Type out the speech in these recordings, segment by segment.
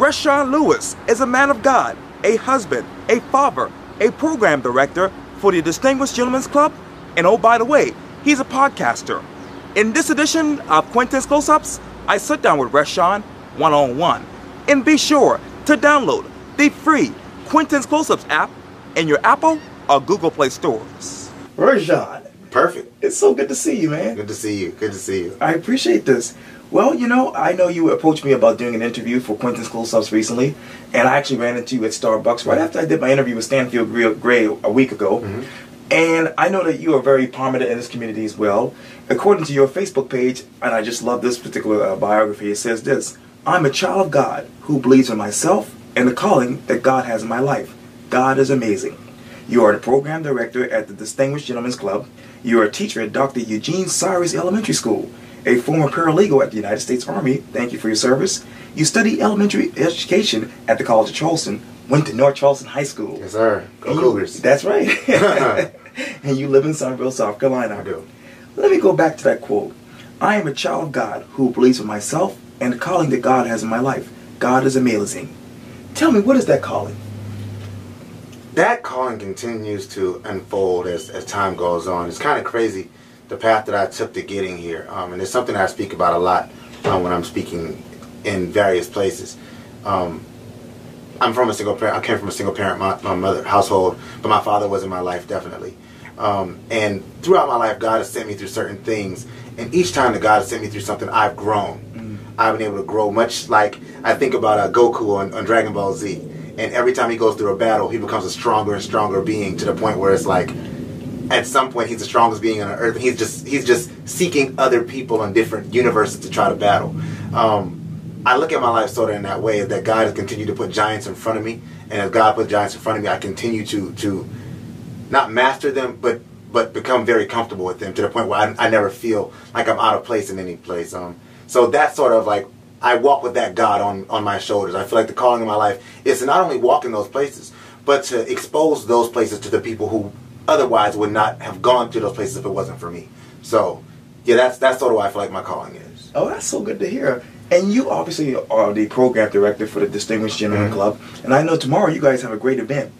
ReZsaun Lewis is a man of God, a husband, a father, a program director for the Distinguished Gentlemen's Club, and oh, by the way, he's a podcaster. In this edition of Quintin's Close Ups, I sit down with ReZsaun one on one. And be sure to download the free Quintin's Close Ups app in your Apple or Google Play stores. ReZsaun, Perfect. it's so good to see you, man. Good to see you. Good to see you. I appreciate this. Well, you know, I know you approached me about doing an interview for Quintin's Close Ups recently, and I actually ran into you at Starbucks right after I did my interview with Stanfield Gray- a week ago. And I know that you are very prominent in this community as well. According to your Facebook page, and I just love this particular uh, biography, it says this I'm a child of God who believes in myself and the calling that God has in my life. God is amazing. You are the program director at the Distinguished Gentlemen's Club. You are a teacher at Dr. Eugene Sires Elementary School, a former paralegal at the United States Army. Thank you for your service. You study elementary education at the College of Charleston, went to North Charleston High School. Yes, sir. Go you- Cougars. That's right. and you live in Summerville, South Carolina. I do. Let me go back to that quote. I am a child of God who believes in myself and the calling that God has in my life. God is amazing. Tell me, what is that calling? That calling continues to unfold as, as time goes on. It's kind of crazy the path that I took to getting here. Um, and it's something I speak about a lot um, when I'm speaking in various places. Um, I'm from a single parent. I came from a single parent my, my mother household, but my father was in my life definitely. Um, and throughout my life, God has sent me through certain things, and each time that God has sent me through something, I've grown. I've been able to grow, much like I think about uh, Goku on, on Dragon Ball Z. And every time he goes through a battle, he becomes a stronger and stronger being to the point where it's like, at some point, he's the strongest being on earth. He's just he's just seeking other people in different universes to try to battle. Um, I look at my life sort of in that way that God has continued to put giants in front of me, and as God put giants in front of me, I continue to to not master them, but but become very comfortable with them to the point where I, I never feel like I'm out of place in any place. Um, so that's sort of like I walk with that God on on my shoulders. I feel like the calling of my life is to not only walk in those places, but to expose those places to the people who otherwise would not have gone to those places if it wasn't for me. So yeah, that's that's sort of what I feel like my calling is. Oh, that's so good to hear. And you obviously are the program director for the Distinguished Gentlemen Mhm. Club. And I know tomorrow you guys have a great event.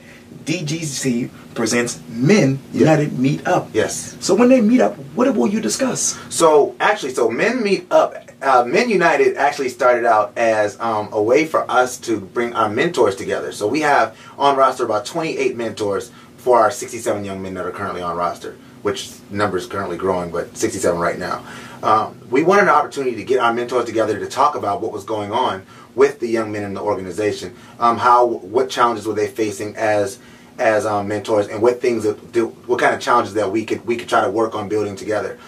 DGC presents Men United Meet Up. Yes. So when they meet up, what will you discuss? So actually, so Men Meet Up, uh, Men United actually started out as um, a way for us to bring our mentors together. So we have on roster about 28 mentors for our 67 young men that are currently on roster, which number is currently growing, but 67 right now. Um, we wanted an opportunity to get our mentors together to talk about what was going on with the young men in the organization. Um, how, what challenges were they facing as as um, mentors, and what things, that, do, what kind of challenges that we could we could try to work on building together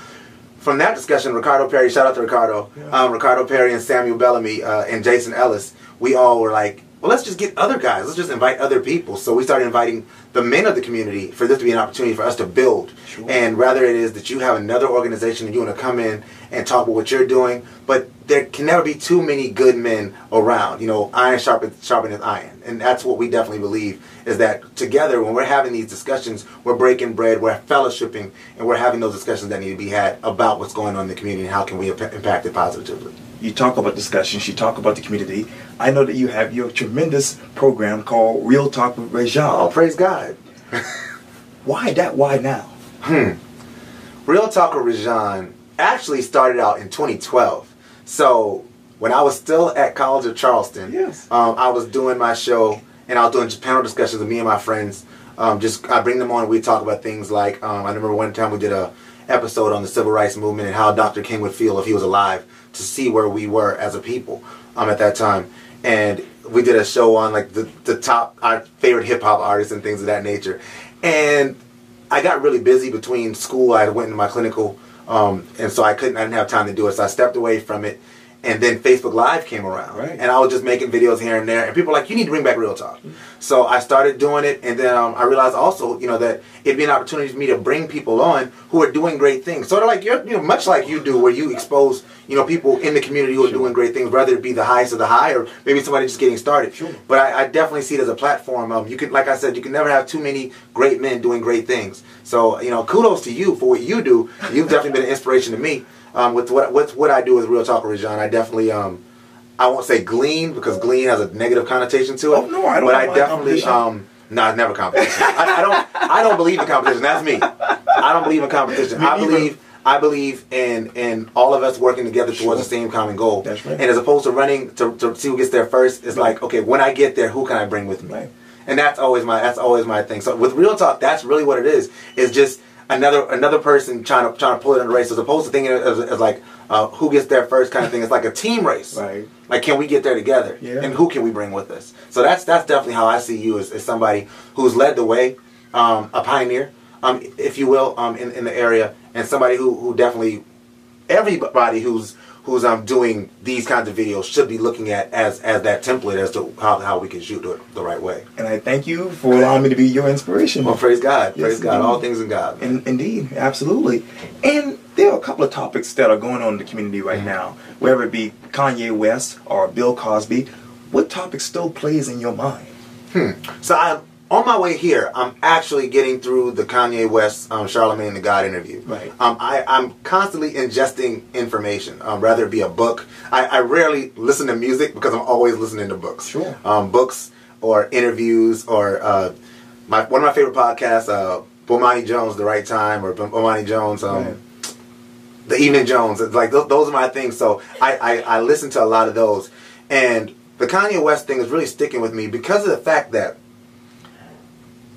from that discussion, Ricardo Perry, shout out to Ricardo, um, Ricardo Perry and Samuel Bellamy uh, and Jason Ellis, we all were like, well, let's just get other guys. Let's just invite other people. So we started inviting the men of the community for this to be an opportunity for us to build. Sure. And rather it is that you have another organization and you want to come in and talk about what you're doing, but there can never be too many good men around. You know, iron sharpens sharpeneth iron, and that's what we definitely believe is that together when we're having these discussions, we're breaking bread, we're fellowshipping, and we're having those discussions that need to be had about what's going on in the community and how can we imp- impact it positively. You talk about discussions, you talk about the community. I know that you have your tremendous program called Real Talk with Oh, praise God. Why that? Why now? Real Talk with ReZsaun actually started out in 2012. So when I was still at College of Charleston, Yes. um, I was doing my show and I was doing panel discussions with me and my friends. Um, just I bring them on. and We talk about things like um, I remember one time we did a episode on the civil rights movement and how Dr. King would feel if he was alive to see where we were as a people um, at that time. And we did a show on like the, the top our favorite hip hop artists and things of that nature. And I got really busy between school. I went into my clinical, um, and so I couldn't. I didn't have time to do it. So I stepped away from it, and then Facebook Live came around, Right. and I was just making videos here and there. And people were like, "You need to bring back Real Talk." So I started doing it, and then um, I realized also, you know, that it'd be an opportunity for me to bring people on who are doing great things. Sort of like you're, you know, much like you do, where you expose, you know, people in the community who are doing great things, whether it be the highest of the high or maybe somebody just getting started. Sure. But I, I definitely see it as a platform. Um, you can, like I said, you can never have too many great men doing great things. So you know, kudos to you for what you do. You've definitely been an inspiration to me. Um, with what with what I do with Real Talk with ReZsaun, I definitely um, I won't say glean because glean has a negative connotation to it. Oh, no, I don't But I definitely um no, it's never competition. I, I don't I don't believe in competition. That's me. I don't believe in competition. Me I neither. believe I believe in in all of us working together towards the same common goal. That's right. And as opposed to running to, to see who gets there first, it's like, okay, when I get there, who can I bring with me? Right. And that's always my that's always my thing. So with real talk, that's really what it is. Is just another another person trying to trying to pull it in the race as opposed to thinking as, as like uh, who gets there first kind of thing. It's like a team race. Right. Like can we get there together? Yeah. And who can we bring with us? So that's that's definitely how I see you as, as somebody who's led the way, um, a pioneer, um, if you will, um, in, in the area, and somebody who, who definitely everybody who's who's um doing these kinds of videos should be looking at as as that template as to how, how we can shoot it the right way. And I thank you for allowing me to be your inspiration. Well, praise God, Yes, praise God, indeed. all things in God. In, indeed, absolutely. And there are a couple of topics that are going on in the community right Mm-hmm. now, whether it be Kanye West or Bill Cosby. What topic still plays in your mind? Hmm. So I'm on my way here. I'm actually getting through the Kanye West, um, Charlemagne the God interview. Right. Um, I, I'm constantly ingesting information, um, whether it be a book. I, I rarely listen to music because I'm always listening to books. Sure. Um, books or interviews or uh, my one of my favorite podcasts, uh, Bomani Jones, The Right Time, or Bomani Jones. Um, Right. the Evening Jones. It's like those, those are my things. So I, I, I listen to a lot of those. And the Kanye West thing is really sticking with me because of the fact that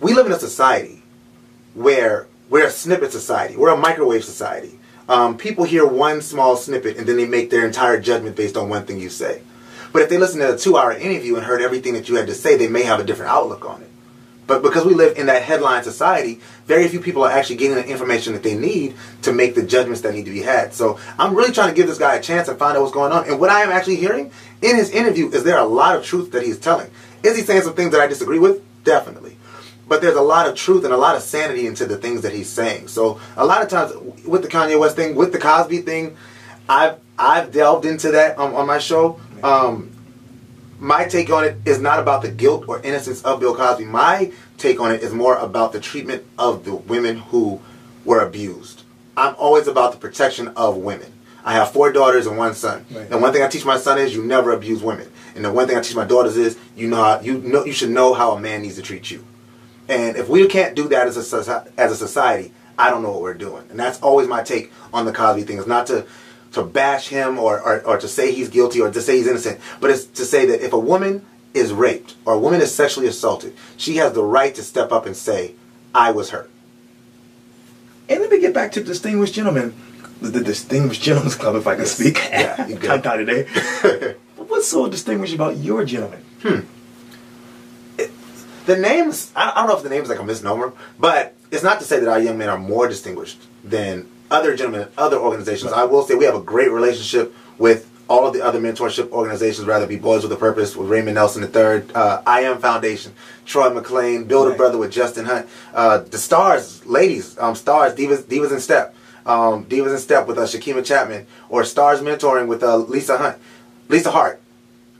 we live in a society where we're a snippet society. We're a microwave society. Um, people hear one small snippet and then they make their entire judgment based on one thing you say. But if they listen to a two-hour interview and heard everything that you had to say, they may have a different outlook on it. But because we live in that headline society, very few people are actually getting the information that they need to make the judgments that need to be had. So I'm really trying to give this guy a chance and find out what's going on. And what I am actually hearing in his interview is there a lot of truth that he's telling. Is he saying some things that I disagree with? Definitely. But there's a lot of truth and a lot of sanity into the things that he's saying. So a lot of times with the Kanye West thing, with the Cosby thing, I've I've delved into that on, on my show. Um, my take on it is not about the guilt or innocence of Bill Cosby. My take on it is more about the treatment of the women who were abused. I'm always about the protection of women. I have four daughters and one son. Right. And one thing I teach my son is you never abuse women. And the one thing I teach my daughters is you know how, you know you should know how a man needs to treat you. And if we can't do that as a as a society, I don't know what we're doing. And that's always my take on the Cosby thing. It's not to to bash him or, or, or to say he's guilty or to say he's innocent, but it's to say that if a woman is raped or a woman is sexually assaulted, she has the right to step up and say, I was hurt. And let me get back to the Distinguished Gentleman, the, Distinguished Gentlemen's Club, if I can speak. Yeah, you. Tongue today. What's so distinguished about your gentleman? Hmm. The names, I I don't know if the name is like a misnomer, but it's not to say that our young men are more distinguished than other gentlemen other organizations. I will say we have a great relationship with all of the other mentorship organizations, rather be Boys with a Purpose with Raymond Nelson III, uh, I Am Foundation, Troy McLean, Build a Brother with Justin Hunt, uh, the stars, ladies, um, stars, Divas, Divas in Step, um, Divas in Step with uh, Shakima Chapman, or Stars Mentoring with uh, Lisa Hunt, Lisa Hart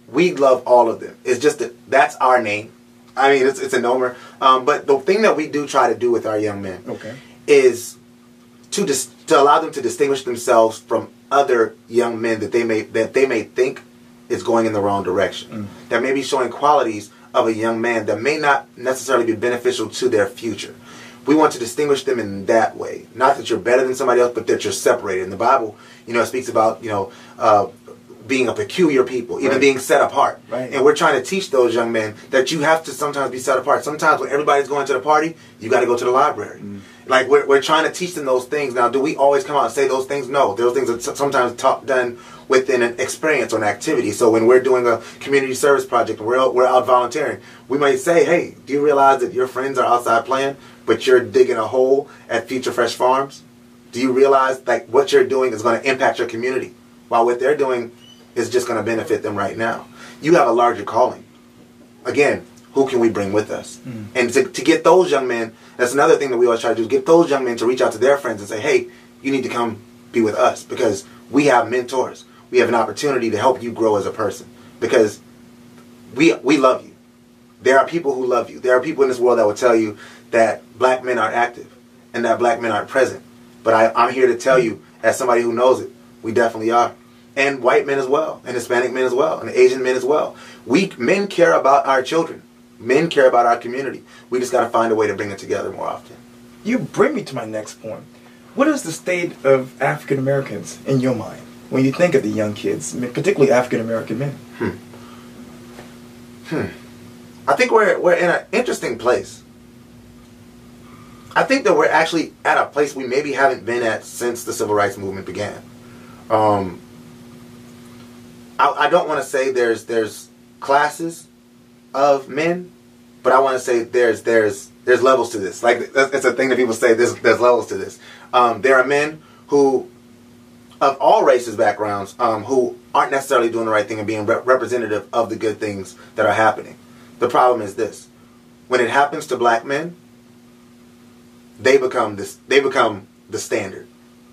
we love all of them. It's just that that's our name. I mean, it's, it's a nomer. Um, but the thing that we do try to do with our young men Okay. is to dis- to allow them to distinguish themselves from other young men that they may that they may think is going in the wrong direction. That may be showing qualities of a young man that may not necessarily be beneficial to their future. We want to distinguish them in that way. Not that you're better than somebody else, but that you're separated. In the Bible, you know, it speaks about you know. Uh, being a peculiar people, even Right. being set apart. Right. And we're trying to teach those young men that you have to sometimes be set apart. Sometimes when everybody's going to the party, you got to go to the library. Mm. Like we're, we're trying to teach them those things. Now, do we always come out and say those things? No, those things are sometimes taught done within an experience or an activity. So when we're doing a community service project we're out, we're out volunteering, we might say, "Hey, do you realize that your friends are outside playing, but you're digging a hole at Future Fresh Farms? Do you realize like what you're doing is going to impact your community, while what they're doing is just going to benefit them right now? You have a larger calling." again, who can we bring with us? Mm. And to, to get those young men, that's another thing that we always try to do, get those young men to reach out to their friends and say, hey, you need to come be with us because we have mentors. We have an opportunity to help you grow as a person because we, we love you. There are people who love you. There are people in this world that will tell you that black men aren't active and that black men aren't present. But I, I'm here to tell you, as somebody who knows it, we definitely are. And white men as well, and Hispanic men as well, and Asian men as well. We men care about our children. Men care about our community. We just got to find a way to bring it together more often. You bring me to my next point. What is the state of African Americans in your mind when you think of the young kids, particularly African American men? Hmm. Hmm. I think we're we're in an interesting place. I think that we're actually at a place we maybe haven't been at since the civil rights movement began. Um, I, I don't want to say there's there's classes of men, but I want to say there's there's there's levels to this. Like it's a thing that people say. There's there's levels to this. Um, there are men who, of all races, backgrounds, um, who aren't necessarily doing the right thing and being re- representative of the good things that are happening. The problem is this: when it happens to black men, they become this. They become the standard,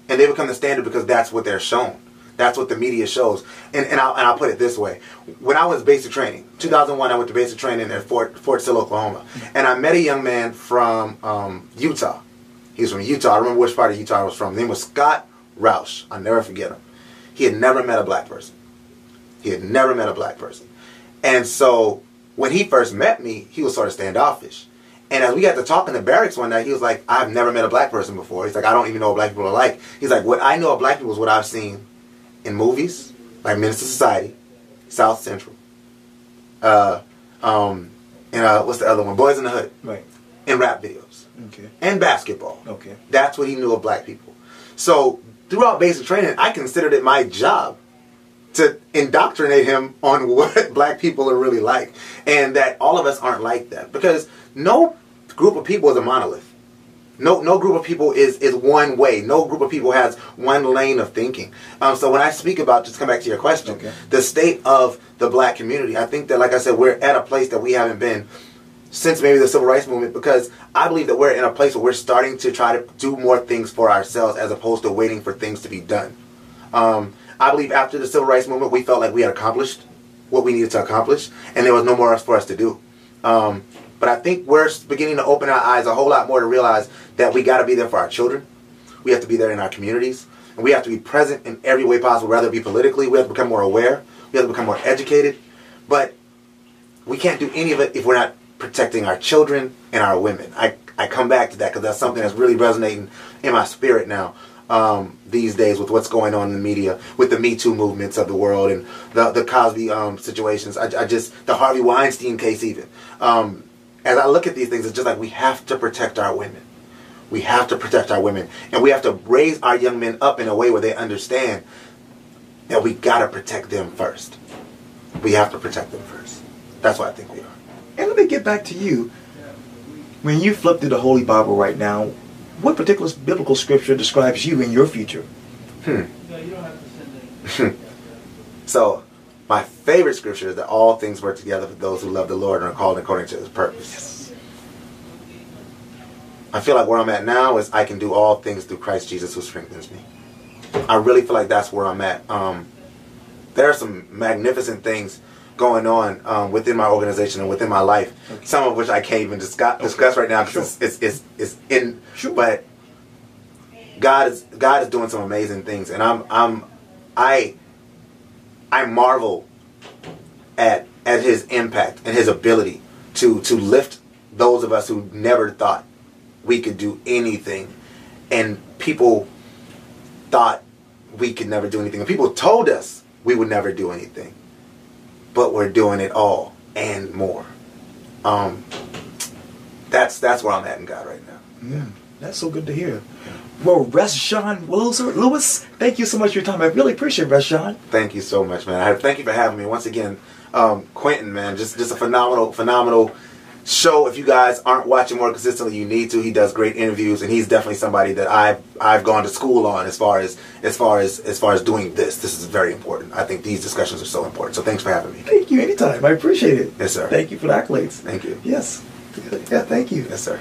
and they become the standard because that's what they're shown. That's what the media shows. And, and, I'll, and I'll put it this way. When I was basic training, 2001, I went to basic training at Fort, Fort Sill, Oklahoma. And I met a young man from um, Utah. He was from Utah. I remember which part of Utah I was from. His name was Scott Roush. I'll never forget him. He had never met a black person. He had never met a black person. And so when he first met me, he was sort of standoffish. And as we got to talk in the barracks one night, he was like, I've never met a black person before. He's like, I don't even know what black people are like. He's like, what I know of black people is what I've seen in movies like Menace II Society, South Central, uh, um, and uh, what's the other one? Boys in the Hood. Right. And rap videos. Okay. And basketball. Okay. That's what he knew of black people. So throughout basic training, I considered it my job to indoctrinate him on what black people are really like, and that all of us aren't like that because no group of people is a monolith. No, no group of people is is one way. No group of people has one lane of thinking. Um, so when I speak about, just come back to your question, Okay. the state of the black community, I think that, like I said, we're at a place that we haven't been since maybe the civil rights movement because I believe that we're in a place where we're starting to try to do more things for ourselves as opposed to waiting for things to be done. Um, I believe after the civil rights movement, we felt like we had accomplished what we needed to accomplish, and there was no more else for us to do. Um, but I think we're beginning to open our eyes a whole lot more to realize that we got to be there for our children. We have to be there in our communities, and we have to be present in every way possible, whether it be politically. We have to become more aware. We have to become more educated. But we can't do any of it if we're not protecting our children and our women. I, I come back to that because that's something that's really resonating in my spirit now um, these days with what's going on in the media, with the Me Too movements of the world and the, the Cosby um, situations. I, I, just, the Harvey Weinstein case even. Um, as I look at these things, it's just like we have to protect our women. We have to protect our women. And we have to raise our young men up in a way where they understand that we got to protect them first. We have to protect them first. That's what I think we are. And let me get back to you. When you flip through the Holy Bible right now, what particular biblical scripture describes you in your future? Hmm. so, my favorite scripture is that all things work together for those who love the Lord and are called according to his purpose. Yes. I feel like where I'm at now is I can do all things through Christ Jesus who strengthens me. I really feel like that's where I'm at. Um, there are some magnificent things going on um, within my organization and within my life. Okay. Some of which I can't even discuss, discuss right now because Sure. it's, it's, it's, it's in. Sure. But God is God is doing some amazing things, and I'm I'm I I marvel at at His impact and His ability to to lift those of us who never thought we could do anything, and people thought we could never do anything, and people told us we would never do anything, but we're doing it all and more. Um, that's that's where I'm at in God right now. Yeah, that's so good to hear. Well, ReZsaun Lewis, thank you so much for your time. I really appreciate it, ReZsaun. Thank you so much, man. I, thank you for having me once again, um, Quintin. Man, just just a phenomenal, phenomenal show. If you guys aren't watching more consistently, you need to. He does great interviews, and he's definitely somebody that I've I've gone to school on as far as as far as as far as doing this. This is very important. I think these discussions are so important. So thanks for having me. Thank you anytime. I appreciate it. Yes, sir. Thank you for the accolades. Thank you. Yes. Yeah, thank you. Yes, sir.